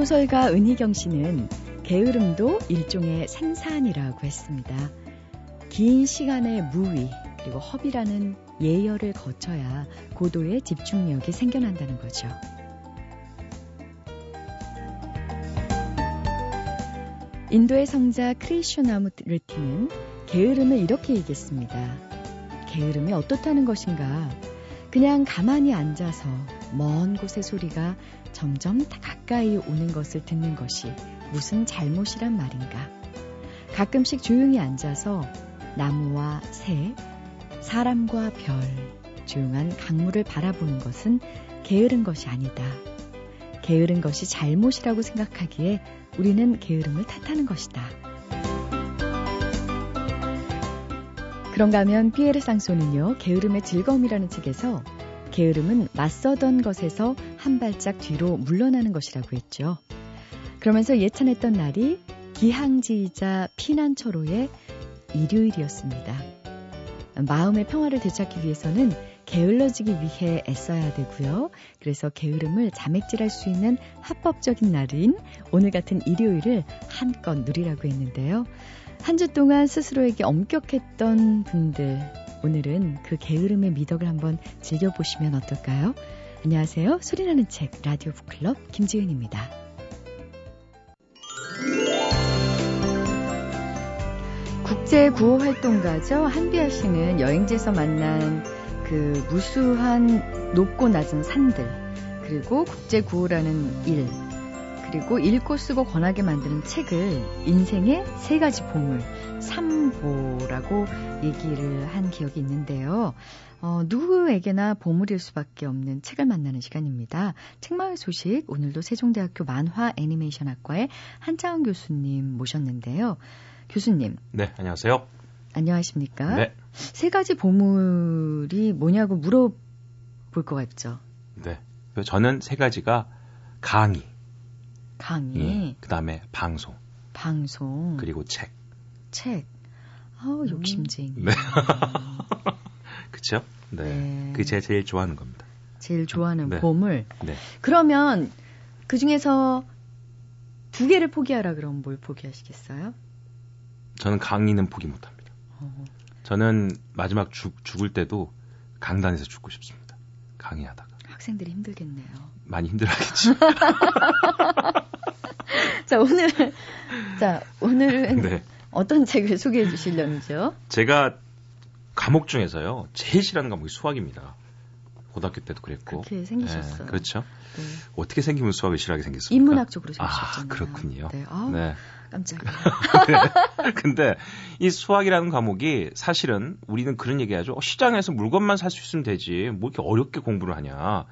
소설가 은희경 씨는 게으름도 일종의 생산이라고 했습니다. 긴 시간의 무위 그리고 허비라는 예열을 거쳐야 고도의 집중력이 생겨난다는 거죠. 인도의 성자 크리슈나무르티는 게으름을 이렇게 얘기했습니다. 게으름이 어떻다는 것인가? 그냥 가만히 앉아서 먼 곳의 소리가 점점 가까이 오는 것을 듣는 것이 무슨 잘못이란 말인가? 가끔씩 조용히 앉아서 나무와 새, 사람과 별, 조용한 강물을 바라보는 것은 게으른 것이 아니다. 게으른 것이 잘못이라고 생각하기에 우리는 게으름을 탓하는 것이다. 그런가 하면 피에르 상소는요, 게으름의 즐거움이라는 책에서 게으름은 맞서던 것에서 한 발짝 뒤로 물러나는 것이라고 했죠. 그러면서 예찬했던 날이 기항지이자 피난처로의 일요일이었습니다. 마음의 평화를 되찾기 위해서는 게을러지기 위해 애써야 되고요. 그래서 게으름을 자맥질할 수 있는 합법적인 날인 오늘 같은 일요일을 한껏 누리라고 했는데요. 한 주 동안 스스로에게 엄격했던 분들, 오늘은 그 게으름의 미덕을 한번 즐겨보시면 어떨까요? 안녕하세요. 소리나는 책 라디오 북클럽 김지은입니다. 국제 구호 활동가죠. 한비아 씨는 여행지에서 만난 그 무수한 높고 낮은 산들, 그리고 국제 구호라는 일, 그리고 읽고 쓰고 권하게 만드는 책을 인생의 세 가지 보물, 삼보라고 얘기를 한 기억이 있는데요. 어, 누구에게나 보물일 수밖에 없는 책을 만나는 시간입니다. 책마을 소식, 오늘도 세종대학교 만화 애니메이션학과의 한창원 교수님 모셨는데요. 교수님. 네, 안녕하세요. 안녕하십니까? 네. 세 가지 보물이 뭐냐고 물어볼 것 같죠? 네. 저는 세 가지가 강의. 강의. 예, 그 다음에 방송. 방송. 그리고 책. 책. 아우, 욕심쟁이. 네. 그쵸? 네. 네. 그게 제가 제일 좋아하는 겁니다. 제일 좋아하는 네. 보물. 네. 그러면 그 중에서 두 개를 포기하라 그러면 뭘 포기하시겠어요? 저는 강의는 포기 못 합니다. 어. 저는 마지막 죽, 죽을 때도 강단에서 죽고 싶습니다. 강의하다가. 학생들이 힘들겠네요. 많이 힘들어하겠죠. 자, 오늘, 자, 오늘은 네. 어떤 책을 소개해 주시려는지요? 제가 과목 중에서요, 제일 싫어하는 과목이 수학입니다. 고등학교 때도 그랬고. 그렇게 생기셨어요. 네, 그렇죠. 네. 어떻게 생기면 수학을 싫어하게 생겼습니까? 인문학적으로 생기셨잖아요. 아, 그렇군요. 네. 아, 네. 깜짝이야. 근데 이 수학이라는 과목이 사실은 우리는 그런 얘기 하죠. 어, 시장에서 물건만 살 수 있으면 되지. 뭐 이렇게 어렵게 공부를 하냐.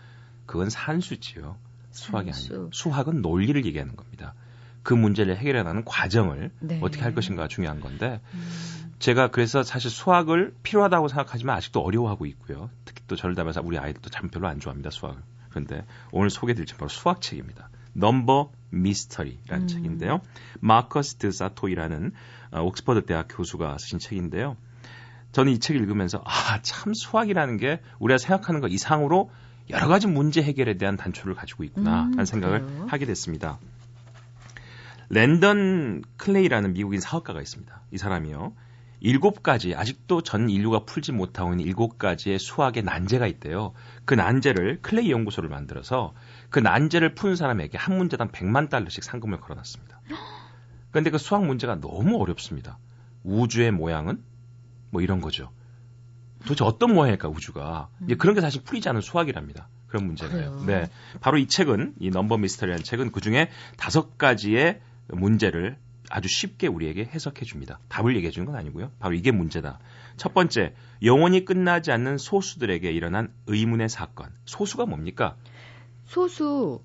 그건 산수지요. 수학이 산수. 아니고. 수학은 논리를 얘기하는 겁니다. 그 문제를 해결해나가는 과정을 네. 어떻게 할 것인가 중요한 건데 음. 제가 그래서 사실 수학을 필요하다고 생각하지만 아직도 어려워하고 있고요. 특히 또 저를 닮아서 우리 아이들도 참 별로 안 좋아합니다 수학을. 그런데 오늘 소개드릴 책 바로 수학책입니다. 넘버 미스터리라는 음. 책인데요. 마커스 드 사토이라는 어, 옥스퍼드 대학 교수가 쓰신 책인데요. 저는 이 책을 읽으면서 아, 참 수학이라는 게 우리가 생각하는 것 이상으로 여러 가지 문제 해결에 대한 단초를 가지고 있구나 음, 하는 생각을 그래요? 하게 됐습니다. 랜던 클레이라는 미국인 사업가가 있습니다. 이 사람이요. 일곱 가지 아직도 전 인류가 풀지 못하고 있는 일곱 가지의 수학의 난제가 있대요. 그 난제를 클레이 연구소를 만들어서 그 난제를 푼 사람에게 한 문제당 100만 달러씩 상금을 걸어놨습니다. 그런데 그 수학 문제가 너무 어렵습니다. 우주의 모양은 뭐 이런 거죠. 도대체 어떤 모양일까 우주가? 음. 그런 게 사실 풀리지 않은 수학이랍니다. 그런 문제가요. 네, 바로 이 책은 이 넘버 미스터리라는 책은 그 중에 다섯 가지의 문제를 아주 쉽게 우리에게 해석해 줍니다. 답을 얘기해 주는 건 아니고요. 바로 이게 문제다. 첫 번째, 영원히 끝나지 않는 소수들에게 일어난 의문의 사건. 소수가 뭡니까? 소수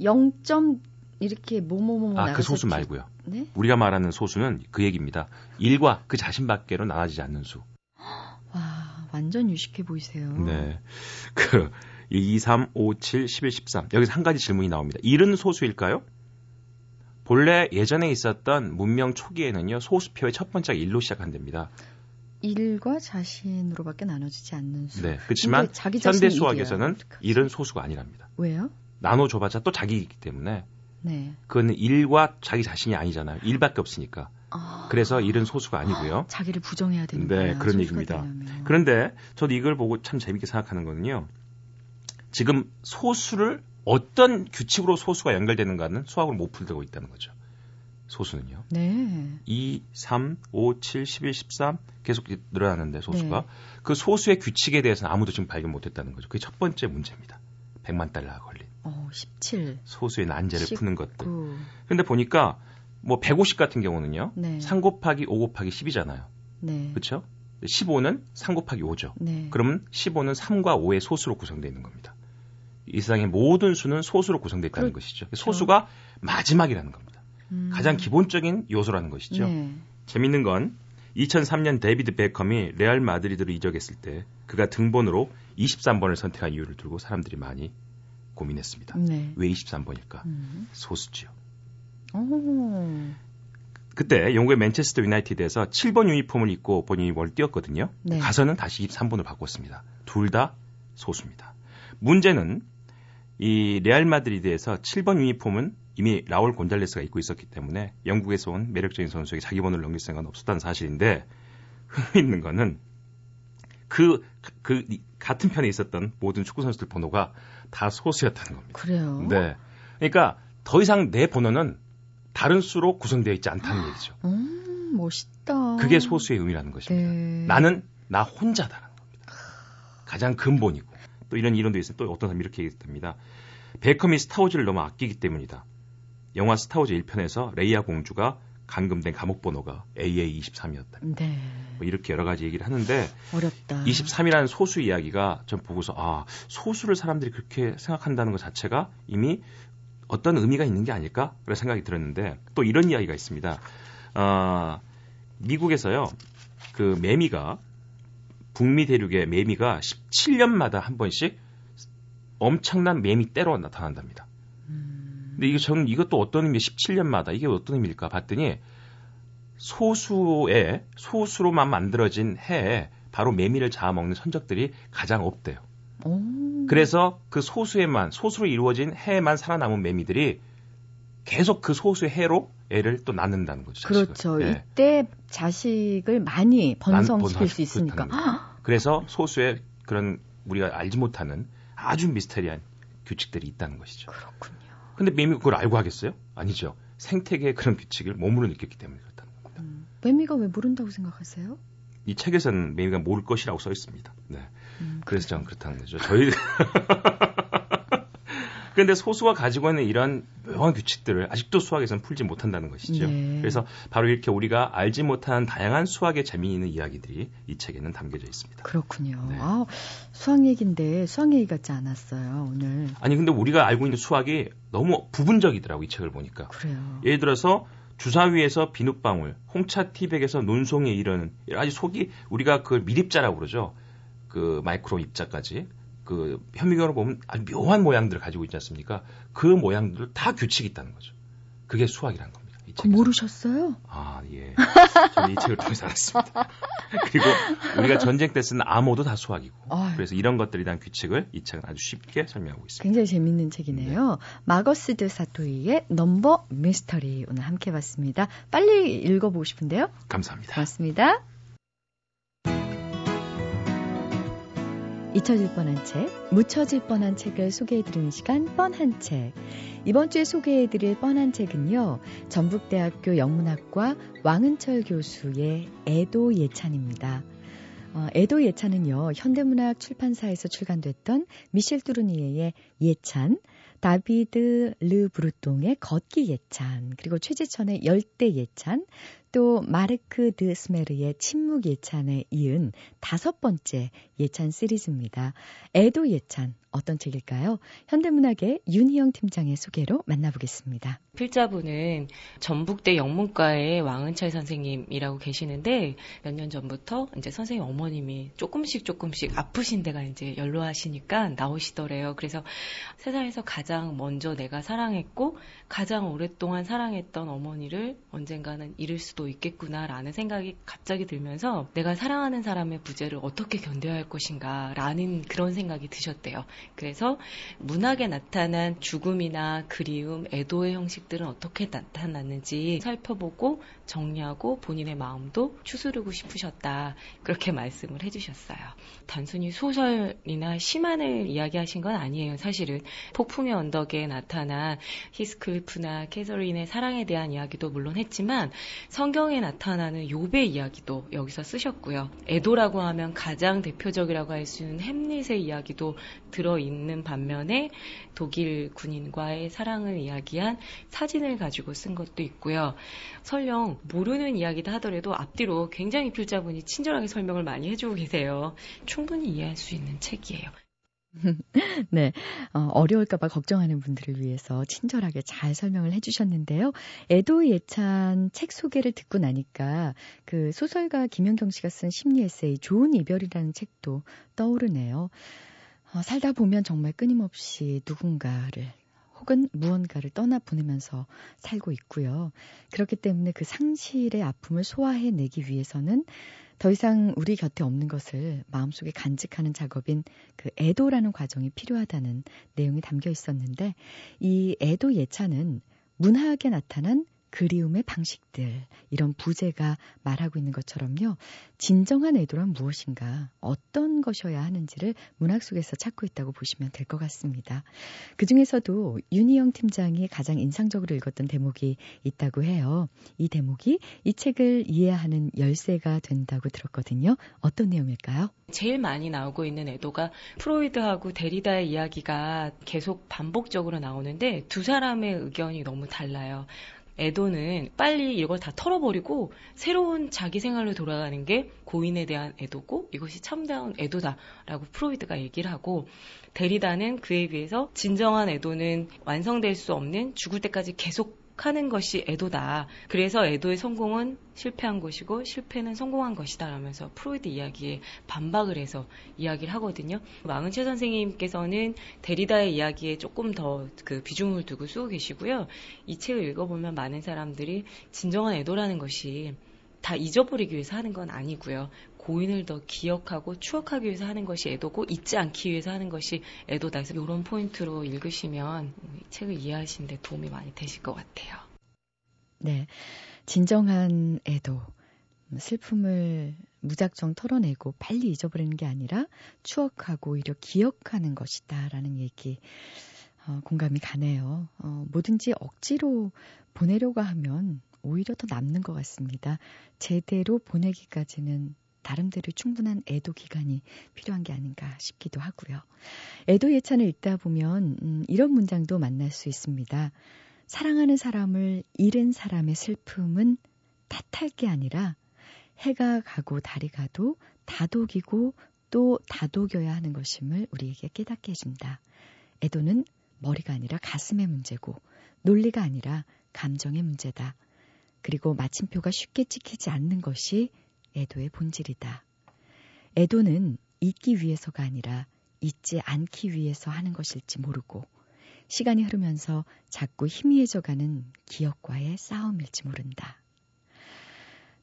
0점 이렇게 뭐뭐뭐 아, 그 소수 말고요. 네? 우리가 말하는 소수는 그 얘기입니다. 일과 그 자신 밖으로 나눠지지 않는 수. 와, 완전 유식해 보이세요. 네. 그 2, 3, 5, 7, 11, 13. 여기서 한 가지 질문이 나옵니다. 일은 소수일까요? 본래 예전에 있었던 문명 초기에는요 소수표의 첫 번째가 일로 시작한답니다. 일과 자신으로밖에 나눠지지 않는 수. 네, 그렇지만 현대 수학에서는 일은 소수가 아니랍니다. 왜요? 나눠줘봤자 또 자기이기 때문에 네. 그거는 일과 자기 자신이 아니잖아요. 일밖에 없으니까. 아. 그래서 일은 소수가 아니고요. 자기를 부정해야 되는 네, 거야. 그런 소수가 얘기입니다. 되려면. 그런데 저도 이걸 보고 참 재밌게 생각하는 거는요. 지금 소수를 어떤 규칙으로 소수가 연결되는가는 수학으로 못 풀고 있다는 거죠. 소수는요. 네. 2, 3, 5, 7, 11, 13 계속 늘어나는데 소수가 네. 그 소수의 규칙에 대해서는 아무도 지금 발견 못했다는 거죠. 그게 첫 번째 문제입니다. 100만 달러가 걸린 어, 17, 소수의 난제를 십, 푸는 것들. 9. 근데 보니까 뭐 150 같은 경우는요. 네. 3 곱하기 5 곱하기 10이잖아요. 네. 그렇죠? 15는 3 곱하기 5죠. 네. 그러면 15는 3과 5의 소수로 구성되어 있는 겁니다. 이 세상의 모든 수는 소수로 구성되어 있다는 그렇죠. 것이죠. 소수가 마지막이라는 겁니다. 음. 가장 기본적인 요소라는 것이죠. 네. 재밌는 건 2003년 데이비드 베컴이 레알 마드리드로 이적했을 때 그가 등번호로 23번을 선택한 이유를 두고 사람들이 많이 고민했습니다. 네. 왜 23번일까? 음. 소수지요. 오. 그때 영국의 맨체스터 유나이티드에서 7번 유니폼을 입고 본인이 뭘 뛰었거든요. 네. 가서는 다시 23번을 바꿨습니다. 둘 다 소수입니다. 문제는 이 레알 마드리드에서 7번 유니폼은 이미 라울 곤잘레스가 입고 있었기 때문에 영국에서 온 매력적인 선수에게 자기 번호를 넘길 생각은 없었다는 사실인데 흥미있는 거는 그, 그 이- 같은 편에 있었던 모든 축구 선수들 번호가 다 소수였다는 겁니다. 그래요? 네. 그러니까 더 이상 내 번호는 다른 수로 구성되어 있지 않다는 얘기죠. 음, 멋있다. 그게 소수의 의미라는 것입니다. 네. 나는 나 혼자다라는 겁니다. 가장 근본이고 또 이런 이론도 있어요. 또 어떤 사람이 이렇게 얘기합니다. 베컴이 스타워즈를 너무 아끼기 때문이다. 영화 스타워즈 1편에서 레이아 공주가 감금된 감옥 번호가 AA23이었다. 네. 뭐 이렇게 여러 가지 얘기를 하는데 어렵다. 23이라는 소수 이야기가 전 보고서 아 소수를 사람들이 그렇게 생각한다는 것 자체가 이미 어떤 의미가 있는 게 아닐까 그런 생각이 들었는데 또 이런 이야기가 있습니다. 아 미국에서요 그 매미가 북미 대륙의 매미가 17년마다 한 번씩 엄청난 매미 때로 나타난답니다. 음. 근데 이게 저는 이것도 어떤 의미 17년마다 이게 어떤 의미일까 봤더니 소수의 소수로만 만들어진 해에 바로 매미를 잡아먹는 선적들이 가장 없대요. 오. 그래서 그 소수에만 소수로 이루어진 해에만 살아남은 매미들이 계속 그 소수의 해로 애를 또 낳는다는 거죠. 자식을. 그렇죠. 예. 이때 자식을 많이 번성시킬 수 있으니까. 그래서 소수의 그런 우리가 알지 못하는 아주 미스테리한 규칙들이 있다는 것이죠. 그렇군요. 근데 매미가 그걸 알고 하겠어요? 아니죠. 생태계의 그런 규칙을 몸으로 느꼈기 때문에 그렇다는 겁니다. 음. 매미가 왜 모른다고 생각하세요? 이 책에서는 매미가 모를 것이라고 써 있습니다. 네. 음, 그래서 저는 그렇다는 거죠. 저희 근데 소수가 가지고 있는 이런 묘한 규칙들을 아직도 수학에서는 풀지 못한다는 것이죠. 네. 그래서 바로 이렇게 우리가 알지 못한 다양한 수학의 재미있는 이야기들이 이 책에는 담겨져 있습니다. 그렇군요. 네. 아, 수학 얘기인데 수학 얘기 같지 않았어요, 오늘. 아니 근데 우리가 알고 있는 수학이 너무 부분적이더라고 이 책을 보니까. 그래요. 예를 들어서 주사위에서 비눗방울, 홍차 티백에서 논송에 이르는 가지 속이 우리가 그걸 밀입자라고 그러죠. 그 마이크로 입자까지 그 현미경으로 보면 아주 묘한 모양들을 가지고 있지 않습니까? 그 모양들 다 규칙이 있다는 거죠. 그게 수학이라는 겁니다. 책에서. 모르셨어요? 아 예. 저는 이 책을 통해서 알았습니다. 그리고 우리가 전쟁 때 쓰는 암호도 다 수학이고. 아유. 그래서 이런 것들에 대한 규칙을 이 책은 아주 쉽게 설명하고 있습니다. 굉장히 재밌는 책이네요. 마거스 드 사토이의 넘버 미스터리 오늘 함께 봤습니다. 빨리 읽어보고 싶은데요. 감사합니다. 고맙습니다. 잊혀질 뻔한 책, 묻혀질 뻔한 책을 소개해드리는 시간 뻔한 책. 이번 주에 소개해드릴 뻔한 책은요. 전북대학교 영문학과 왕은철 교수의 애도 예찬입니다. 어, 애도 예찬은요. 현대문학 출판사에서 출간됐던 미셸 뚜르니에의 예찬, 다비드 르 브루똥의 걷기 예찬, 그리고 최지천의 열대 예찬, 또 마르크 드 스메르의 침묵 예찬에 이은 다섯 번째 예찬 시리즈입니다. 애도 예찬 어떤 책일까요? 현대문학의 윤희영 팀장의 소개로 만나보겠습니다. 필자분은 전북대 영문과의 왕은철 선생님이라고 계시는데 몇 년 전부터 이제 선생님 어머님이 조금씩 조금씩 아프신 데가 이제 연로하시니까 나오시더래요. 그래서 세상에서 가장 먼저 내가 사랑했고 가장 오랫동안 사랑했던 어머니를 언젠가는 잃을 수도 것도 있겠구나라는 생각이 갑자기 들면서 내가 사랑하는 사람의 부재를 어떻게 견뎌야 할 것인가라는 그런 생각이 드셨대요. 그래서 문학에 나타난 죽음이나 그리움, 애도의 형식들은 어떻게 나타났는지 살펴보고 정리하고 본인의 마음도 추스르고 싶으셨다. 그렇게 말씀을 해주셨어요. 단순히 소설이나 시만을 이야기하신 건 아니에요. 사실은 폭풍의 언덕에 나타난 히스클리프나 캐서린의 사랑에 대한 이야기도 물론 했지만 성 경에 나타나는 욥의 이야기도 여기서 쓰셨고요. 에도라고 하면 가장 대표적이라고 할 수 있는 햄릿의 이야기도 들어있는 반면에 독일 군인과의 사랑을 이야기한 사진을 가지고 쓴 것도 있고요. 설령 모르는 이야기다 하더라도 앞뒤로 굉장히 필자분이 친절하게 설명을 많이 해주고 계세요. 충분히 이해할 수 있는 책이에요. 네, 어, 려울까봐 걱정하는 분들을 위해서 친절하게 잘 설명을 해주셨는데요. 애도 예찬 책 소개를 듣고 나니까 그 소설가 김현경 씨가 쓴 심리 에세이 좋은 이별이라는 책도 떠오르네요. 어, 살다 보면 정말 끊임없이 누군가를 혹은 무언가를 떠나 보내면서 살고 있고요. 그렇기 때문에 그 상실의 아픔을 소화해내기 위해서는 더 이상 우리 곁에 없는 것을 마음속에 간직하는 작업인 그 애도라는 과정이 필요하다는 내용이 담겨 있었는데 이 애도 예차는 문학에 나타난 그리움의 방식들, 이런 부제가 말하고 있는 것처럼요. 진정한 애도란 무엇인가, 어떤 것이어야 하는지를 문학 속에서 찾고 있다고 보시면 될 것 같습니다. 그 중에서도 윤희영 팀장이 가장 인상적으로 읽었던 대목이 있다고 해요. 이 대목이 이 책을 이해하는 열쇠가 된다고 들었거든요. 어떤 내용일까요? 제일 많이 나오고 있는 애도가 프로이드하고 데리다의 이야기가 계속 반복적으로 나오는데 두 사람의 의견이 너무 달라요. 애도는 빨리 이걸 다 털어버리고 새로운 자기 생활로 돌아가는 게 고인에 대한 애도고 이것이 참다운 애도다라고 프로이드가 얘기를 하고 데리다는 그에 비해서 진정한 애도는 완성될 수 없는 죽을 때까지 계속 하는 것이 애도다. 그래서 애도의 성공은 실패한 것이고 실패는 성공한 것이다 라면서 프로이드 이야기에 반박을 해서 이야기를 하거든요. 망은채 선생님께서는 데리다의 이야기에 조금 더 그 비중을 두고 쓰고 계시고요. 이 책을 읽어보면 많은 사람들이 진정한 애도라는 것이 다 잊어버리기 위해서 하는 건 아니고요. 고인을 더 기억하고 추억하기 위해서 하는 것이 애도고 잊지 않기 위해서 하는 것이 애도다. 그래서 이런 포인트로 읽으시면 이 책을 이해하시는 데 도움이 많이 되실 것 같아요. 네. 진정한 애도. 슬픔을 무작정 털어내고 빨리 잊어버리는 게 아니라 추억하고 오히려 기억하는 것이다. 라는 얘기. 어, 공감이 가네요. 어, 뭐든지 억지로 보내려고 하면 오히려 더 남는 것 같습니다. 제대로 보내기까지는 나름대로 충분한 애도 기간이 필요한 게 아닌가 싶기도 하고요. 애도 예찬을 읽다 보면 음, 이런 문장도 만날 수 있습니다. 사랑하는 사람을 잃은 사람의 슬픔은 탓할 게 아니라 해가 가고 달이 가도 다독이고 또 다독여야 하는 것임을 우리에게 깨닫게 해준다. 애도는 머리가 아니라 가슴의 문제고 논리가 아니라 감정의 문제다. 그리고 마침표가 쉽게 찍히지 않는 것이 애도의 본질이다. 애도는 잊기 위해서가 아니라 잊지 않기 위해서 하는 것일지 모르고 시간이 흐르면서 자꾸 희미해져 가는 기억과의 싸움일지 모른다.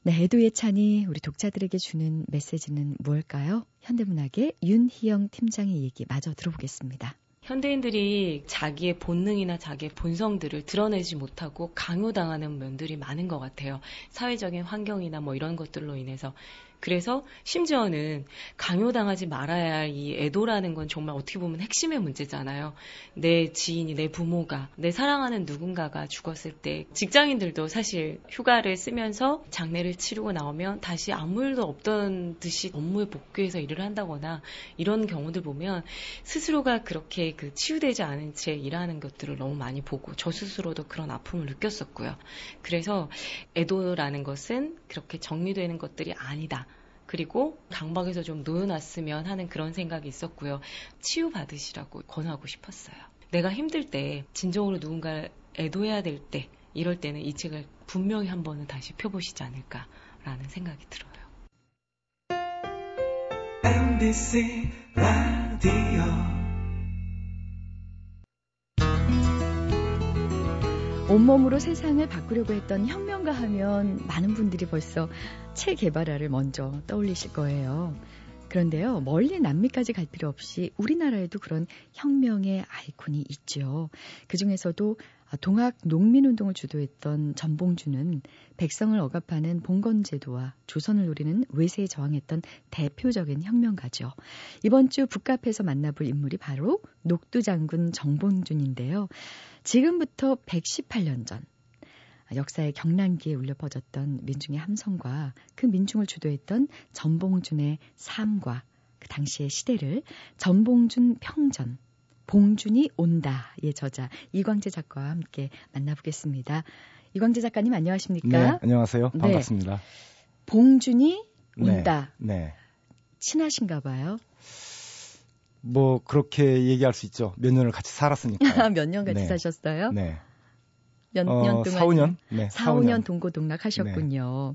네, 애도의 찬이 우리 독자들에게 주는 메시지는 무엇일까요? 현대문학의 윤희영 팀장의 얘기 마저 들어보겠습니다. 현대인들이 자기의 본능이나 자기의 본성들을 드러내지 못하고 강요당하는 면들이 많은 것 같아요. 사회적인 환경이나 뭐 이런 것들로 인해서. 그래서 심지어는 강요당하지 말아야 할 이 애도라는 건 정말 어떻게 보면 핵심의 문제잖아요. 내 지인이, 내 부모가, 내 사랑하는 누군가가 죽었을 때 직장인들도 사실 휴가를 쓰면서 장례를 치르고 나오면 다시 아무 일도 없던 듯이 업무에 복귀해서 일을 한다거나 이런 경우들 보면 스스로가 그렇게 그 치유되지 않은 채 일하는 것들을 너무 많이 보고 저 스스로도 그런 아픔을 느꼈었고요. 그래서 애도라는 것은 그렇게 정리되는 것들이 아니다. 그리고 강박에서 좀 놓여놨으면 하는 그런 생각이 있었고요. 치유받으시라고 권하고 싶었어요. 내가 힘들 때, 진정으로 누군가를 애도해야 될 때, 이럴 때는 이 책을 분명히 한 번은 다시 펴보시지 않을까라는 생각이 들어요. MBC 라디오 온몸으로 세상을 바꾸려고 했던 혁명가 하면 많은 분들이 벌써 체 게바라를 먼저 떠올리실 거예요. 그런데요, 멀리 남미까지 갈 필요 없이 우리나라에도 그런 혁명의 아이콘이 있죠. 그 중에서도 동학 농민운동을 주도했던 전봉주는 백성을 억압하는 봉건제도와 조선을 노리는 외세에 저항했던 대표적인 혁명가죠. 이번 주 북카페에서 만나볼 인물이 바로 녹두 장군 정봉준인데요. 지금부터 118년 전 역사의 경란기에 울려 퍼졌던 민중의 함성과 그 민중을 주도했던 전봉준의 삶과 그 당시의 시대를 전봉준 평전 봉준이 온다의 저자 이광재 작가와 함께 만나보겠습니다. 이광재 작가님 안녕하십니까? 네, 안녕하세요. 네. 반갑습니다. 네. 봉준이 온다. 네, 네. 친하신가 봐요. 뭐 그렇게 얘기할 수 있죠. 몇 년을 같이 살았으니까. 몇 년 같이 네. 사셨어요? 네. 몇년 어, 동안? 4, 5년? 네, 4, 5년 동고동락 하셨군요.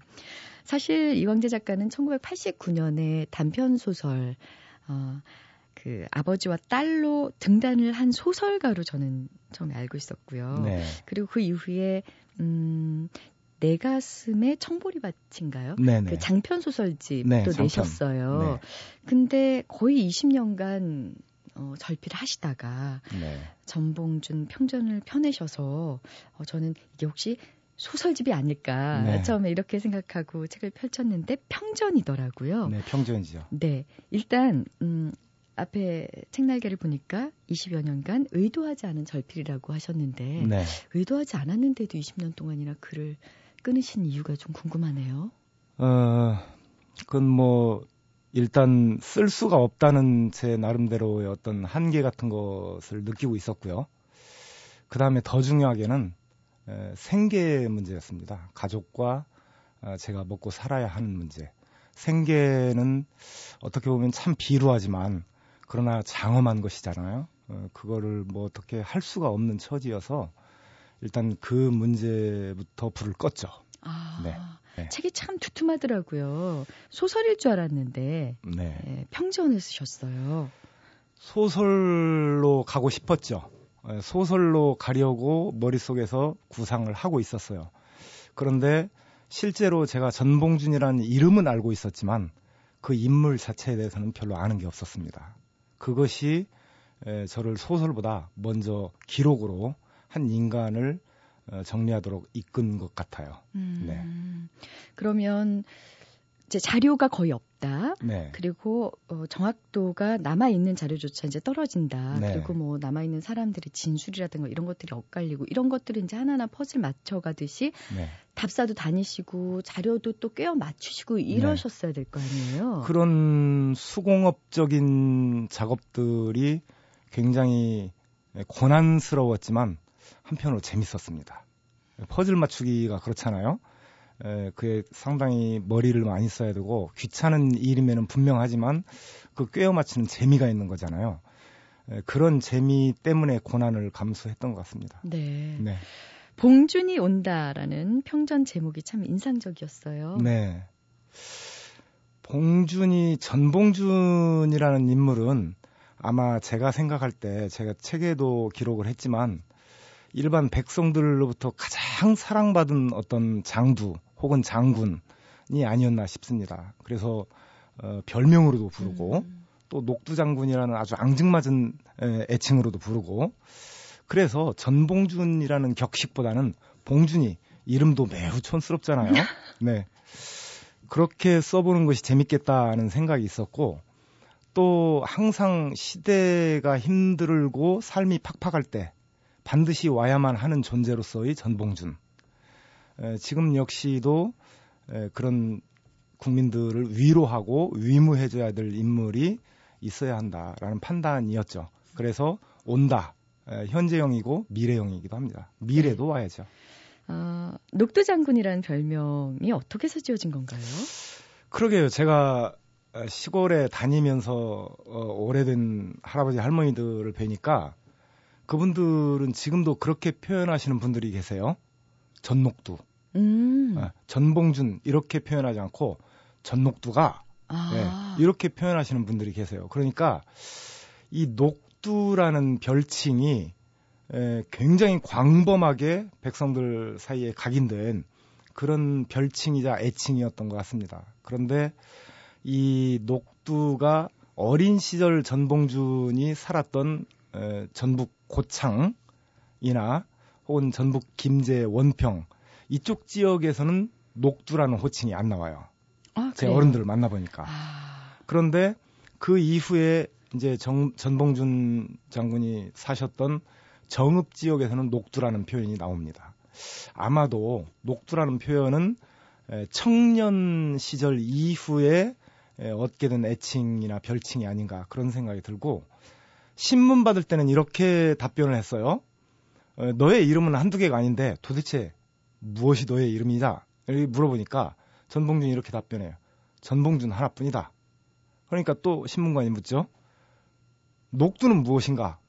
사실 이광재 작가는 1989년에 단편 소설 어, 그 아버지와 딸로 등단을 한 소설가로 저는 처음에 알고 있었고요. 네. 그리고 그 이후에 음, 내 가슴의 청보리밭인가요? 네네. 그 장편 소설집도 네. 내셨어요. 네. 근데 거의 20년간 어, 절필을 하시다가 네. 전봉준 평전을 펴내셔서 어, 저는 이게 혹시 소설집이 아닐까 네. 처음에 이렇게 생각하고 책을 펼쳤는데 평전이더라고요. 네, 평전이죠. 네, 일단 음, 앞에 책날개를 보니까 20여 년간 의도하지 않은 절필이라고 하셨는데 네. 의도하지 않았는데도 20년 동안이나 글을 끊으신 이유가 좀 궁금하네요. 어, 그건 뭐 일단 쓸 수가 없다는 제 나름대로의 어떤 한계 같은 것을 느끼고 있었고요. 그 다음에 더 중요하게는 에, 생계 문제였습니다. 가족과 아, 제가 먹고 살아야 하는 문제. 생계는 어떻게 보면 참 비루하지만 그러나 장엄한 것이잖아요. 어, 그거를 뭐 어떻게 할 수가 없는 처지여서 일단 그 문제부터 불을 껐죠. 아, 네, 네. 책이 참 두툼하더라고요. 소설일 줄 알았는데 네. 예, 평전을 쓰셨어요. 소설로 가고 싶었죠. 에, 소설로 가려고 머릿속에서 구상을 하고 있었어요. 그런데 실제로 제가 전봉준이라는 이름은 알고 있었지만 그 인물 자체에 대해서는 별로 아는 게 없었습니다. 그것이 에, 저를 소설보다 먼저 기록으로 한 인간을 어, 정리하도록 이끈 것 같아요. 음, 네. 그러면 이제 자료가 거의 없다. 네. 그리고 어, 정확도가 남아 있는 자료조차 이제 떨어진다. 네. 그리고 뭐 남아 있는 사람들의 진술이라든가 이런 것들이 엇갈리고 이런 것들을 이제 하나하나 퍼즐 맞춰가듯이 네. 답사도 다니시고 자료도 또 꿰어 맞추시고 이러셨어야 될 거 아니에요. 그런 수공업적인 작업들이 굉장히 고난스러웠지만 한편으로 재밌었습니다. 퍼즐 맞추기가 그렇잖아요. 에, 그에 상당히 머리를 많이 써야 되고 귀찮은 일임에는 분명하지만 그 꿰어 맞추는 재미가 있는 거잖아요. 에, 그런 재미 때문에 고난을 감수했던 것 같습니다. 네. 네. 봉준이 온다라는 평전 제목이 참 인상적이었어요. 네. 봉준이 전봉준이라는 인물은 아마 제가 생각할 때 제가 책에도 기록을 했지만 일반 백성들로부터 가장 사랑받은 어떤 장두 혹은 장군이 아니었나 싶습니다. 그래서 어, 별명으로도 부르고 음. 또 녹두 장군이라는 아주 앙증맞은 에, 애칭으로도 부르고 그래서 전봉준이라는 격식보다는 봉준이 이름도 매우 촌스럽잖아요. 네. 그렇게 써보는 것이 재밌겠다는 생각이 있었고 또 항상 시대가 힘들고 삶이 팍팍할 때 반드시 와야만 하는 존재로서의 전봉준. 에, 지금 역시도 에, 그런 국민들을 위로하고 위무해줘야 될 인물이 있어야 한다라는 판단이었죠. 그래서 온다. 에, 현재형이고 미래형이기도 합니다. 미래도 와야죠. 아, 녹두 장군이라는 별명이 어떻게 해서 지어진 건가요? 그러게요. 제가 시골에 다니면서 어, 오래된 할아버지 할머니들을 뵈니까 그분들은 지금도 그렇게 표현하시는 분들이 계세요. 전녹두, 음. 아, 전봉준 이렇게 표현하지 않고 전녹두가 아. 네, 이렇게 표현하시는 분들이 계세요. 그러니까 이 녹두라는 별칭이 에, 굉장히 광범하게 백성들 사이에 각인된 그런 별칭이자 애칭이었던 것 같습니다. 그런데 이 녹두가 어린 시절 전봉준이 살았던 에, 전북 고창이나 혹은 전북 김제 원평 이쪽 지역에서는 녹두라는 호칭이 안 나와요. 아, 제? 어른들을 만나보니까. 아, 그런데 그 이후에 이제 정, 전봉준 장군이 사셨던 정읍 지역에서는 녹두라는 표현이 나옵니다. 아마도 녹두라는 표현은 에, 청년 시절 이후에 에, 얻게 된 애칭이나 별칭이 아닌가 그런 생각이 들고 신문 받을 때는 이렇게 답변을 했어요. 어, 너의 이름은 한두 개가 아닌데 도대체 무엇이 너의 이름이다? 이렇게 물어보니까 전봉준이 이렇게 답변해요. 전봉준 하나뿐이다. 그러니까 또 신문관이 묻죠. 녹두는 무엇인가?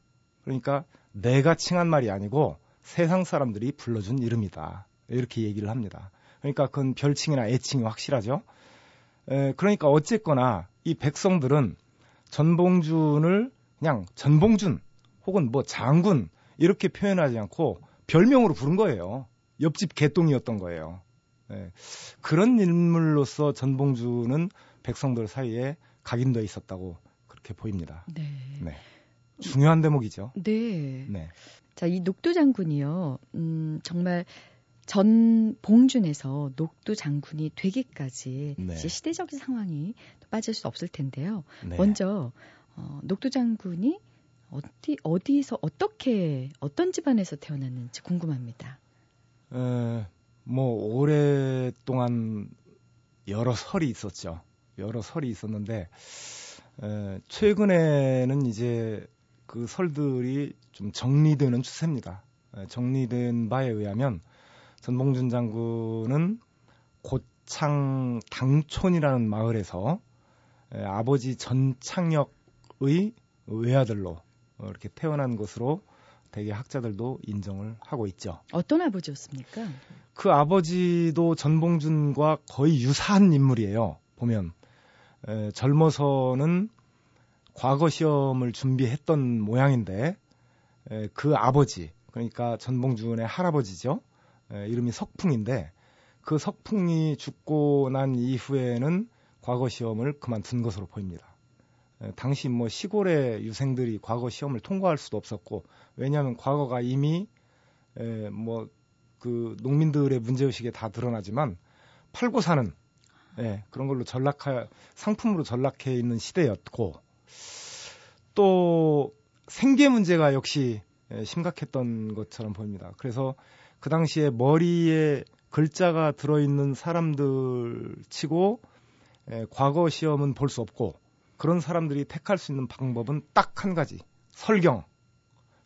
그러니까 내가 칭한 말이 아니고 세상 사람들이 불러준 이름이다. 이렇게 얘기를 합니다. 그러니까 그건 별칭이나 애칭이 확실하죠. 에, 그러니까 어쨌거나 이 백성들은 전봉준을 그냥 전봉준 혹은 뭐 장군 이렇게 표현하지 않고 별명으로 부른 거예요. 옆집 개똥이었던 거예요. 예, 그런 인물로서 전봉준은 백성들 사이에 각인되어 있었다고 그렇게 보입니다. 네. 네. 중요한 대목이죠. 네. 네. 자, 이 녹두 장군이요. 음, 정말 전 봉준에서 녹두 장군이 되기까지 네. 시대적인 상황이 또 빠질 수 없을 텐데요. 네. 먼저 어, 녹두 장 군이 어디 어디서 어떻게 어떤 집안에서 태어났는지 궁금합니다. 에, 뭐 오랫동안 여러 설이 있었죠. 여러 설이 있었는데 에, 최근에는 이제 그 설들이 좀 정리되는 추세입니다. 에, 정리된 바에 의하면 전봉준 장군은 고창 당촌이라는 마을에서 에, 아버지 전창역의 외아들로 어, 이렇게 태어난 것으로 대개 학자들도 인정을 하고 있죠. 어떤 아버지였습니까? 그 아버지도 전봉준과 거의 유사한 인물이에요. 보면 에, 젊어서는 과거 시험을 준비했던 모양인데 에, 그 아버지 그러니까 전봉준의 할아버지죠. 에, 이름이 석풍인데 그 석풍이 죽고 난 이후에는 과거 시험을 그만둔 것으로 보입니다. 에, 당시 뭐 시골의 유생들이 과거 시험을 통과할 수도 없었고 왜냐하면 과거가 이미 에, 뭐그 농민들의 문제의식에 다 드러나지만 팔고 사는 예, 그런 걸로 전락하 상품으로 전락해 있는 시대였고 또 생계 문제가 역시 예, 심각했던 것처럼 보입니다. 그래서 그 당시에 머리에 글자가 들어있는 사람들 치고 예, 과거 시험은 볼 수 없고 그런 사람들이 택할 수 있는 방법은 딱 한 가지 설경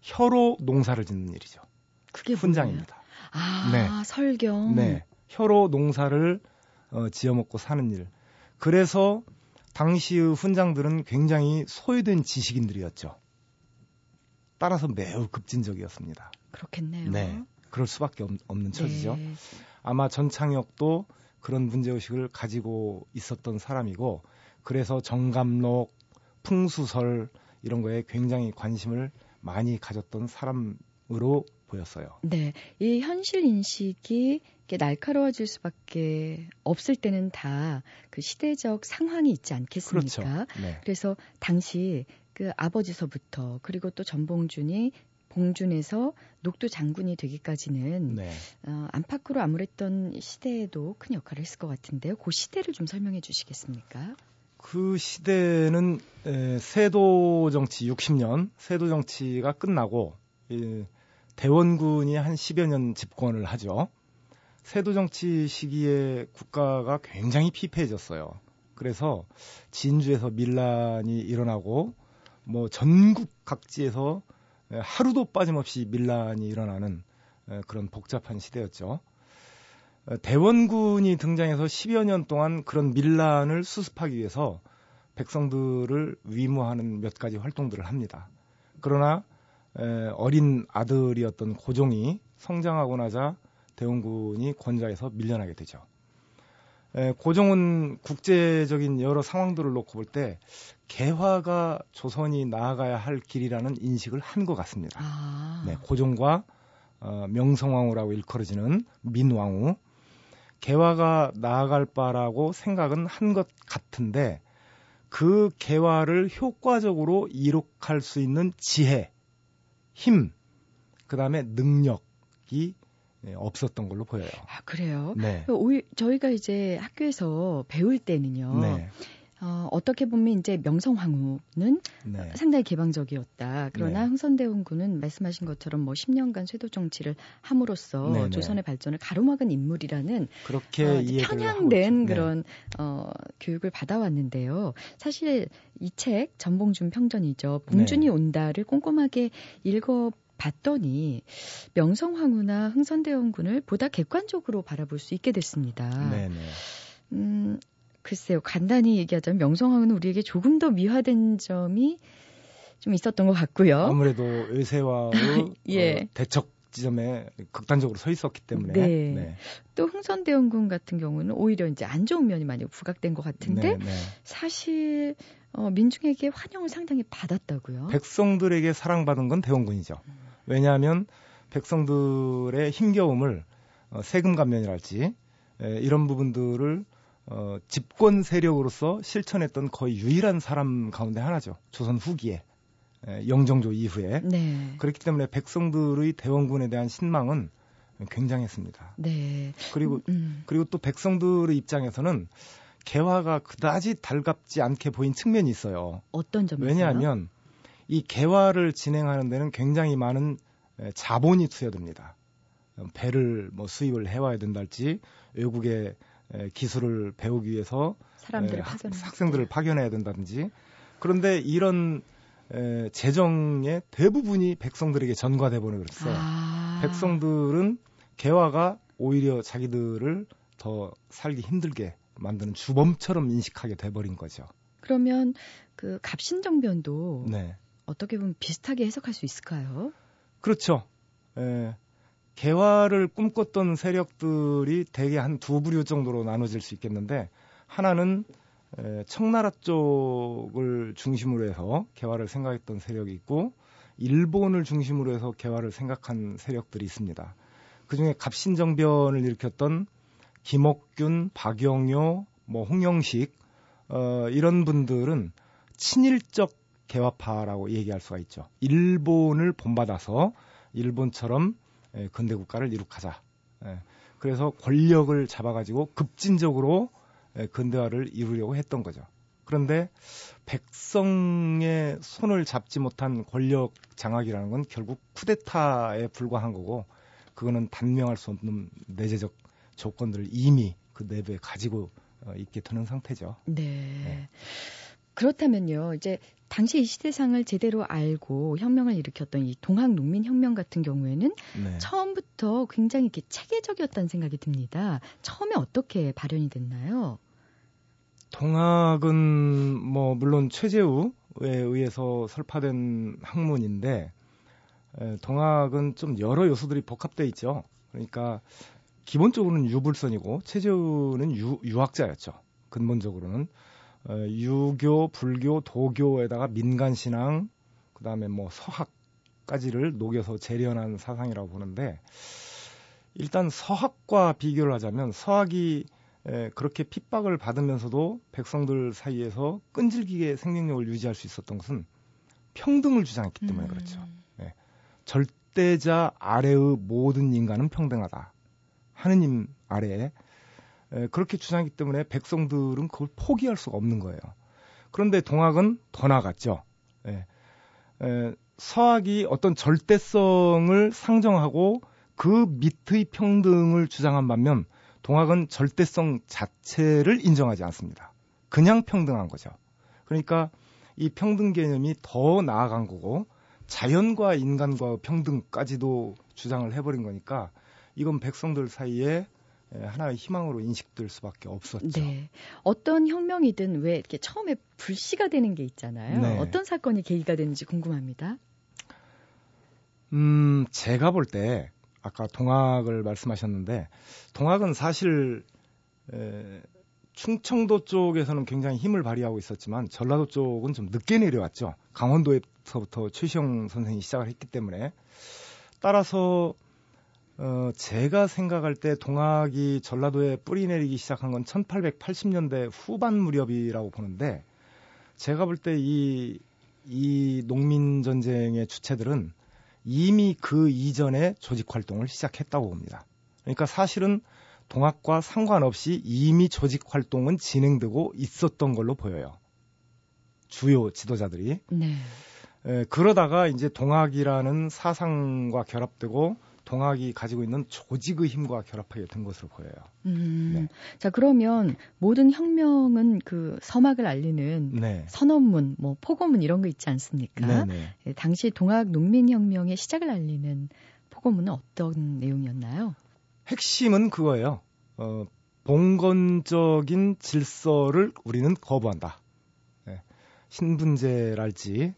혀로 농사를 짓는 일이죠. 그게? 훈장입니다. 아, 네. 설경. 네. 혀로 농사를 어, 지어먹고 사는 일. 그래서 당시의 훈장들은 굉장히 소외된 지식인들이었죠. 따라서 매우 급진적이었습니다. 그렇겠네요. 네. 그럴 수밖에 없, 는 처지죠. 네. 아마 전창혁도 그런 문제의식을 가지고 있었던 사람이고, 그래서 정감록, 풍수설, 이런 거에 굉장히 관심을 많이 가졌던 사람으로 보였어요. 네, 이 현실 인식이 날카로워질 수밖에 없을 때는 다 그 시대적 상황이 있지 않겠습니까? 그렇죠. 네. 그래서 당시 그 아버지서부터 그리고 또 전봉준이 봉준에서 녹두 장군이 되기까지는 네. 어, 안팎으로 암울했던 시대에도 큰 역할을 했을 것 같은데요. 그 시대를 좀 설명해 주시겠습니까? 그 시대는 에, 세도 정치 60년 세도 정치가 끝나고 이, 대원군이 한 10여 년 집권을 하죠. 세도 정치 시기에 국가가 굉장히 피폐해졌어요. 그래서 진주에서 밀란이 일어나고 뭐 전국 각지에서 에, 하루도 빠짐없이 밀란이 일어나는 에, 그런 복잡한 시대였죠. 어, 대원군이 등장해서 10여 년 동안 그런 밀란을 수습하기 위해서 백성들을 위무하는 몇 가지 활동들을 합니다. 그러나 에, 어린 아들이었던 고종이 성장하고 나자 대원군이 권좌에서 밀려나게 되죠. 에, 고종은 국제적인 여러 상황들을 놓고 볼 때 개화가 조선이 나아가야 할 길이라는 인식을 한 것 같습니다. 아. 네, 고종과 어, 명성황후라고 일컬어지는 민왕후 개화가 나아갈 바라고 생각은 한 것 같은데 그 개화를 효과적으로 이룩할 수 있는 지혜, 힘, 그 다음에 능력이 네, 없었던 걸로 보여요. 아, 그래요? 네. 저희가 이제 학교에서 배울 때는요. 네. 어, 어떻게 보면 이제 명성황후는 네. 상당히 개방적이었다. 그러나 네. 흥선대원군은 말씀하신 것처럼 뭐 10년간 쇄도 정치를 함으로써 네, 네. 조선의 발전을 가로막은 인물이라는 그렇게 어, 편향된. 네. 그런 어, 교육을 받아왔는데요. 사실 이 책 전봉준 평전이죠. 봉준이 네. 온다를 꼼꼼하게 읽어 봤더니 명성황후나 흥선대원군을 보다 객관적으로 바라볼 수 있게 됐습니다. 네, 네. 음, 글쎄요. 간단히 얘기하자면 명성황후는 우리에게 조금 더 미화된 점이 좀 있었던 것 같고요. 아무래도 의세와의 예. 어, 대척 지점에 극단적으로 서 있었기 때문에 네. 또 흥선대원군 같은 경우는 오히려 이제 안 좋은 면이 많이 부각된 것 같은데 네, 네. 사실 어, 민중에게 환영을 상당히 받았다고요. 백성들에게 사랑받은 건 대원군이죠. 왜냐하면 백성들의 힘겨움을 어, 세금 감면이랄지 에, 이런 부분들을 어, 집권 세력으로서 실천했던 거의 유일한 사람 가운데 하나죠. 조선 후기에 에, 영정조 이후에 네. 그렇기 때문에 백성들의 대원군에 대한 신망은 굉장했습니다. 네. 그리고 음, 그리고 또 백성들의 입장에서는 개화가 그다지 달갑지 않게 보인 측면이 있어요. 어떤 점에서 왜냐하면 이 개화를 진행하는 데는 굉장히 많은 에, 자본이 투여됩니다. 어, 배를 뭐 수입을 해와야 된달지 외국의 에, 기술을 배우기 위해서 사람들을 에, 파견 학생들을 파견해야 된다든지 그런데 이런 에, 재정의 대부분이 백성들에게 전가돼 버려 그랬어요. 아, 백성들은 개화가 오히려 자기들을 더 살기 힘들게 만드는 주범처럼 인식하게 돼버린 거죠. 그러면 그 갑신정변도 네. 어떻게 보면 비슷하게 해석할 수 있을까요? 그렇죠. 에, 개화를 꿈꿨던 세력들이 대개 한 두 부류 정도로 나눠질 수 있겠는데 하나는 에, 청나라 쪽을 중심으로 해서 개화를 생각했던 세력이 있고 일본을 중심으로 해서 개화를 생각한 세력들이 있습니다. 그중에 갑신정변을 일으켰던 김옥균, 박영효, 뭐 홍영식 어, 이런 분들은 친일적 개화파라고 얘기할 수가 있죠. 일본을 본받아서 일본처럼 에, 근대 국가를 이룩하자. 에, 그래서 권력을 잡아가지고 급진적으로 에, 근대화를 이루려고 했던 거죠. 그런데 백성의 손을 잡지 못한 권력 장악이라는 건 결국 쿠데타에 불과한 거고 그거는 단명할 수 없는 내재적 조건들을 이미 그 내부에 가지고 어, 있게 되는 상태죠. 네. 네. 그렇다면요, 이제 당시 이 시대상을 제대로 알고 혁명을 일으켰던 이 동학 농민 혁명 같은 경우에는 네. 처음부터 굉장히 이렇게 체계적이었다는 생각이 듭니다. 처음에 어떻게 발현이 됐나요? 동학은 뭐 물론 최재우에 의해서 설파된 학문인데 에, 동학은 좀 여러 요소들이 복합돼 있죠. 그러니까 기본적으로는 유불선이고 최재우는 유, 유학자였죠. 근본적으로는 어, 유교, 불교, 도교에다가 민간 신앙, 그다음에 뭐 서학까지를 녹여서 재련한 사상이라고 보는데 일단 서학과 비교를 하자면 서학이 에, 그렇게 핍박을 받으면서도 백성들 사이에서 끈질기게 생명력을 유지할 수 있었던 것은 평등을 주장했기 때문에 음. 그렇죠. 절대자 아래의 모든 인간은 평등하다. 하느님 아래에 에, 그렇게 주장했기 때문에 백성들은 그걸 포기할 수가 없는 거예요. 그런데 동학은 더 나갔죠. 예. 에, 서학이 어떤 절대성을 상정하고 그 밑의 평등을 주장한 반면 동학은 절대성 자체를 인정하지 않습니다. 그냥 평등한 거죠. 그러니까 이 평등 개념이 더 나아간 거고 자연과 인간과 평등까지도 주장을 해버린 거니까 이건 백성들 사이에 에, 하나의 희망으로 인식될 수밖에 없었죠. 네. 어떤 혁명이든 왜 이렇게 처음에 불씨가 되는 게 있잖아요. 네. 어떤 사건이 계기가 되는지 궁금합니다. 음, 제가 볼 때 아까 동학을 말씀하셨는데 동학은 사실 에, 충청도 쪽에서는 굉장히 힘을 발휘하고 있었지만 전라도 쪽은 좀 늦게 내려왔죠. 강원도에서부터 최시영 선생이 시작을 했기 때문에 따라서 어, 제가 생각할 때 동학이 전라도에 뿌리 내리기 시작한 건 1880년대 후반 무렵이라고 보는데 제가 볼 때 이 이 농민 전쟁의 주체들은 이미 그 이전에 조직 활동을 시작했다고 봅니다. 그러니까 사실은 동학과 상관없이 이미 조직 활동은 진행되고 있었던 걸로 보여요. 주요 지도자들이. 네. 에, 그러다가 이제 동학이라는 사상과 결합되고 동학이 가지고 있는 조직의 힘과 결합하게 된 것으로 보여요. 음, 네. 자 그러면 모든 혁명은 그 서막을 알리는 네. 선언문, 뭐 포고문 이런 거 있지 않습니까? 네네. 예, 당시 동학 농민혁명의 시작을 알리는 포고문은 어떤 내용이었나요? 핵심은 그거예요. 어, 봉건적인 질서를 우리는 거부한다. 네. 신분제랄지,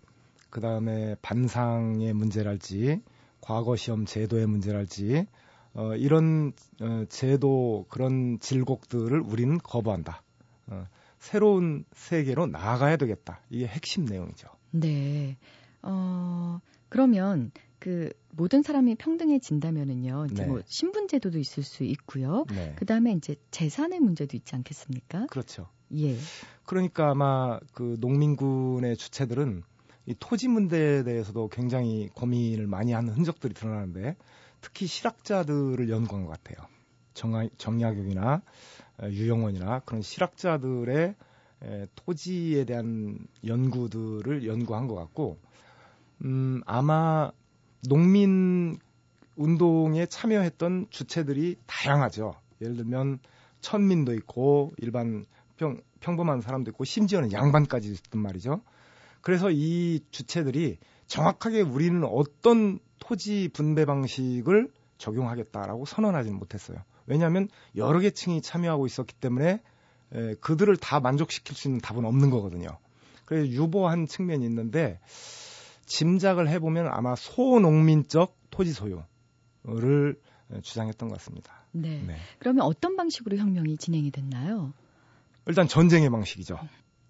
그 다음에 반상의 문제랄지, 과거 시험 제도의 문제랄지, 어, 이런 어, 제도 그런 질곡들을 우리는 거부한다. 어, 새로운 세계로 나아가야 되겠다. 이게 핵심 내용이죠. 네. 어, 그러면 그 모든 사람이 평등해진다면은요. 이제 네. 뭐 신분 제도도 있을 수 있고요. 네. 그다음에 이제 재산의 문제도 있지 않겠습니까? 그렇죠. 예. 그러니까 아마 그 농민군의 주체들은 이 토지 문제에 대해서도 굉장히 고민을 많이 하는 흔적들이 드러나는데 특히 실학자들을 연구한 것 같아요. 정하, 정약용이나 어, 유영원이나 그런 실학자들의 에, 토지에 대한 연구들을 연구한 것 같고, 음, 아마 농민 운동에 참여했던 주체들이 다양하죠. 예를 들면 천민도 있고 일반 평, 평범한 사람도 있고 심지어는 양반까지 있단 말이죠. 그래서 이 주체들이 정확하게 우리는 어떤 토지 분배 방식을 적용하겠다라고 선언하지는 못했어요. 왜냐하면 여러 계층이 참여하고 있었기 때문에 에, 그들을 다 만족시킬 수 있는 답은 없는 거거든요. 그래서 유보한 측면이 있는데 짐작을 해보면 아마 소농민적 토지 소유를 주장했던 것 같습니다. 네. 네. 그러면 어떤 방식으로 혁명이 진행이 됐나요? 일단 전쟁의 방식이죠.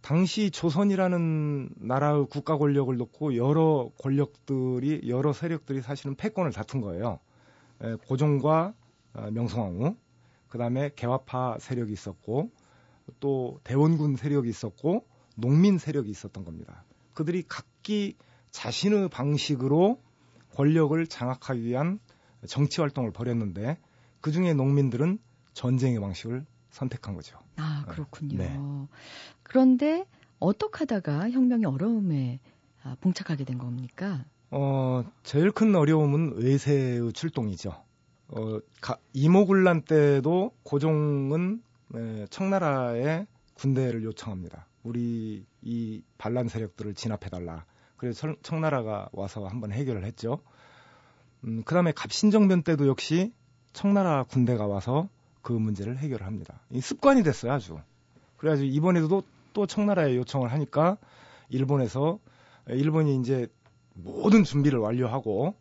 당시 조선이라는 나라의 국가 권력을 놓고 여러 권력들이 여러 세력들이 사실은 패권을 다툰 거예요. 에, 고종과 어, 명성황후, 그다음에 개화파 세력이 있었고 또 대원군 세력이 있었고 농민 세력이 있었던 겁니다. 그들이 각기 자신의 방식으로 권력을 장악하기 위한 정치 활동을 벌였는데 그 중에 농민들은 전쟁의 방식을 선택한 거죠. 아, 그렇군요. 네. 그런데 어떻게 하다가 혁명의 어려움에 아, 봉착하게 된 겁니까? 어, 제일 큰 어려움은 외세의 출동이죠. 어, 가- 이모군란 때도 고종은 에, 청나라에 군대를 요청합니다. 우리 이 반란 세력들을 진압해달라. 그래서 청- 청나라가 와서 한번 해결을 했죠. 음, 그 다음에 갑신정변 때도 역시 청나라 군대가 와서 그 문제를 해결합니다. 이 습관이 됐어요, 아주. 그래가지고 이번에도 또 청나라에 요청을 하니까 일본에서 에, 일본이 이제 모든 준비를 완료하고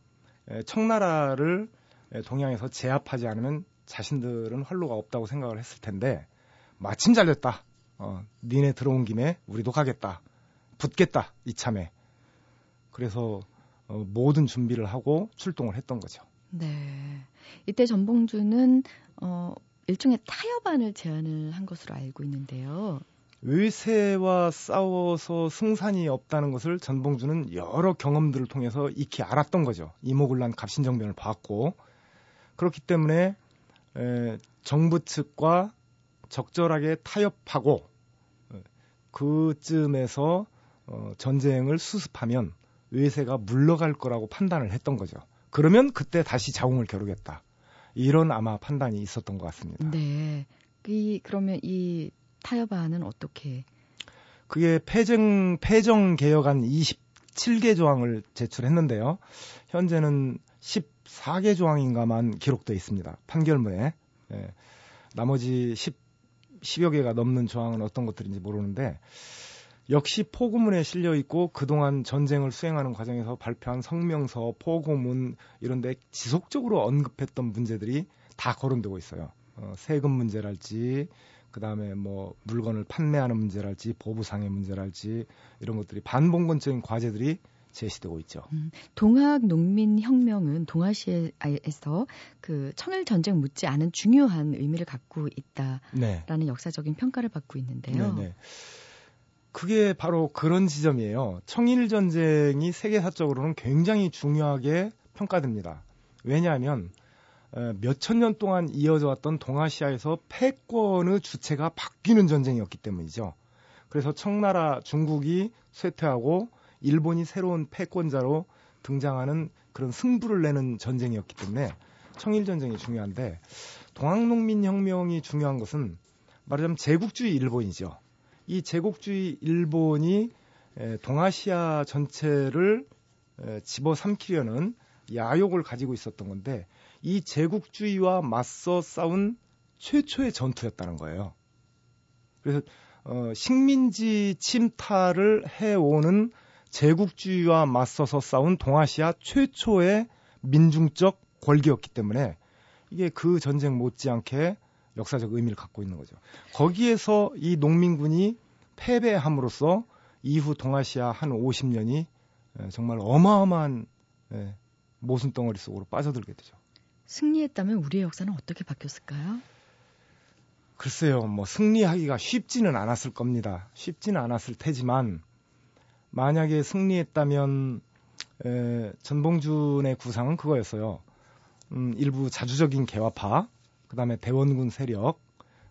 에, 청나라를 에, 동양에서 제압하지 않으면 자신들은 활로가 없다고 생각을 했을 텐데 마침 잘 됐다. 어, 니네 들어온 김에 우리도 가겠다. 붙겠다. 이참에. 그래서 어, 모든 준비를 하고 출동을 했던 거죠. 네. 이때 전봉주는 어, 일종의 타협안을 제안을 한 것으로 알고 있는데요. 외세와 싸워서 승산이 없다는 것을 전봉주는 여러 경험들을 통해서 익히 알았던 거죠. 이모군란 갑신정변을 봤고 그렇기 때문에 에, 정부 측과 적절하게 타협하고 에, 그쯤에서 어, 전쟁을 수습하면 외세가 물러갈 거라고 판단을 했던 거죠. 그러면 그때 다시 자웅을 겨루겠다. 이런 아마 판단이 있었던 것 같습니다. 네. 이 그러면 이 타협안은 어떻게? 그게 패정 패정 개혁안 27개 조항을 제출했는데요. 현재는 14개 조항인가만 기록돼 있습니다. 판결문에. 예. 나머지 10 10여 개가 넘는 조항은 어떤 것들인지 모르는데 역시 포고문에 실려 있고 그동안 전쟁을 수행하는 과정에서 발표한 성명서, 포고문 이런 데 지속적으로 언급했던 문제들이 다 거론되고 있어요. 어, 세금 문제랄지 그다음에 뭐 물건을 판매하는 문제랄지 보부상의 문제랄지 이런 것들이 반봉건적인 과제들이 제시되고 있죠. 음, 동학 농민 혁명은 동아시아에서 그 청일 전쟁 묻지 않은 중요한 의미를 갖고 있다라는 네. 역사적인 평가를 받고 있는데요. 네네. 네. 그게 바로 그런 지점이에요. 청일 전쟁이 세계사적으로는 굉장히 중요하게 평가됩니다. 왜냐하면 몇천 년 동안 이어져 왔던 동아시아에서 패권의 주체가 바뀌는 전쟁이었기 때문이죠. 그래서 청나라 중국이 쇠퇴하고 일본이 새로운 패권자로 등장하는 그런 승부를 내는 전쟁이었기 때문에 청일 전쟁이 중요한데 동학농민혁명이 중요한 것은 말하자면 제국주의 일본이죠. 이 제국주의 일본이 동아시아 전체를 집어삼키려는 야욕을 가지고 있었던 건데 이 제국주의와 맞서 싸운 최초의 전투였다는 거예요. 그래서 어, 식민지 침탈을 해오는 제국주의와 맞서서 싸운 동아시아 최초의 민중적 권기였기 때문에 이게 그 전쟁 못지않게 역사적 의미를 갖고 있는 거죠. 거기에서 이 농민군이 패배함으로써 이후 동아시아 한 50년이 정말 어마어마한 모순 덩어리 속으로 빠져들게 되죠. 승리했다면 우리의 역사는 어떻게 바뀌었을까요? 글쎄요, 뭐 승리하기가 쉽지는 않았을 겁니다. 쉽지는 않았을 테지만 만약에 승리했다면 에, 전봉준의 구상은 그거였어요. 음, 일부 자주적인 개화파, 그다음에 대원군 세력,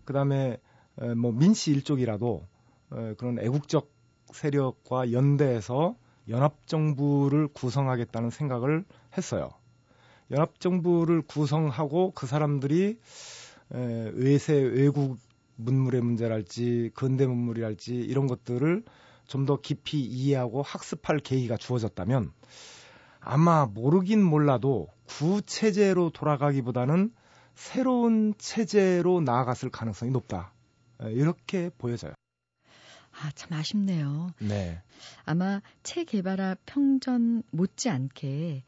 그다음에 에, 뭐 민씨 일족이라도 에, 그런 애국적 세력과 연대해서 연합정부를 구성하겠다는 생각을 했어요. 연합정부를 구성하고 그 사람들이 에, 외세 외국 문물의 문제랄지 근대 문물이랄지 이런 것들을 좀 더 깊이 이해하고 학습할 계기가 주어졌다면 아마 모르긴 몰라도 구체제로 돌아가기보다는 새로운 체제로 나아갔을 가능성이 높다. 이렇게 보여져요. 아, 참 아쉽네요. 네. 아마 체 개발화 평전 못지않게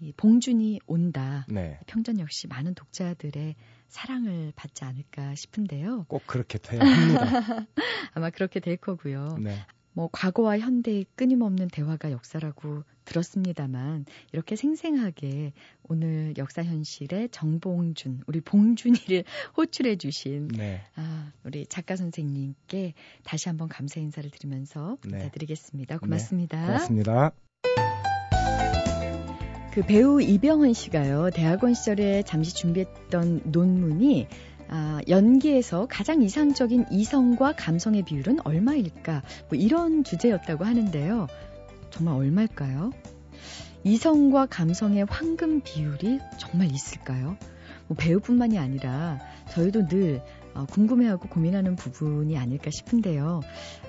이 봉준이 온다. 네. 평전 역시 많은 독자들의 사랑을 받지 않을까 싶은데요. 꼭 그렇게 돼야 합니다. 아마 그렇게 될 거고요. 네. 뭐 과거와 현대의 끊임없는 대화가 역사라고 들었습니다만 이렇게 생생하게 오늘 역사 현실의 정봉준 우리 봉준이를 호출해 주신 네. 아, 우리 작가 선생님께 다시 한번 감사 인사를 드리면서 네. 인사드리겠습니다. 고맙습니다. 네. 고맙습니다. 그 배우 이병헌 씨가요, 대학원 시절에 잠시 준비했던 논문이 아, 연기에서 가장 이상적인 이성과 감성의 비율은 얼마일까? 뭐 이런 주제였다고 하는데요. 정말 얼마일까요? 이성과 감성의 황금 비율이 정말 있을까요? 뭐 배우뿐만이 아니라 저희도 늘 어, 궁금해하고 고민하는 부분이 아닐까 싶은데요.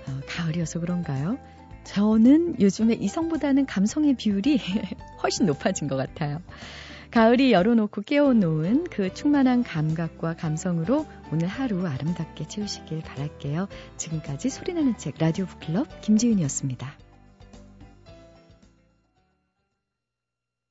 어, 가을이어서 그런가요? 저는 요즘에 이성보다는 감성의 비율이 훨씬 높아진 것 같아요. 가을이 열어놓고 깨워놓은 그 충만한 감각과 감성으로 오늘 하루 아름답게 채우시길 바랄게요. 지금까지 소리나는 책 라디오 북클럽 김지윤이었습니다.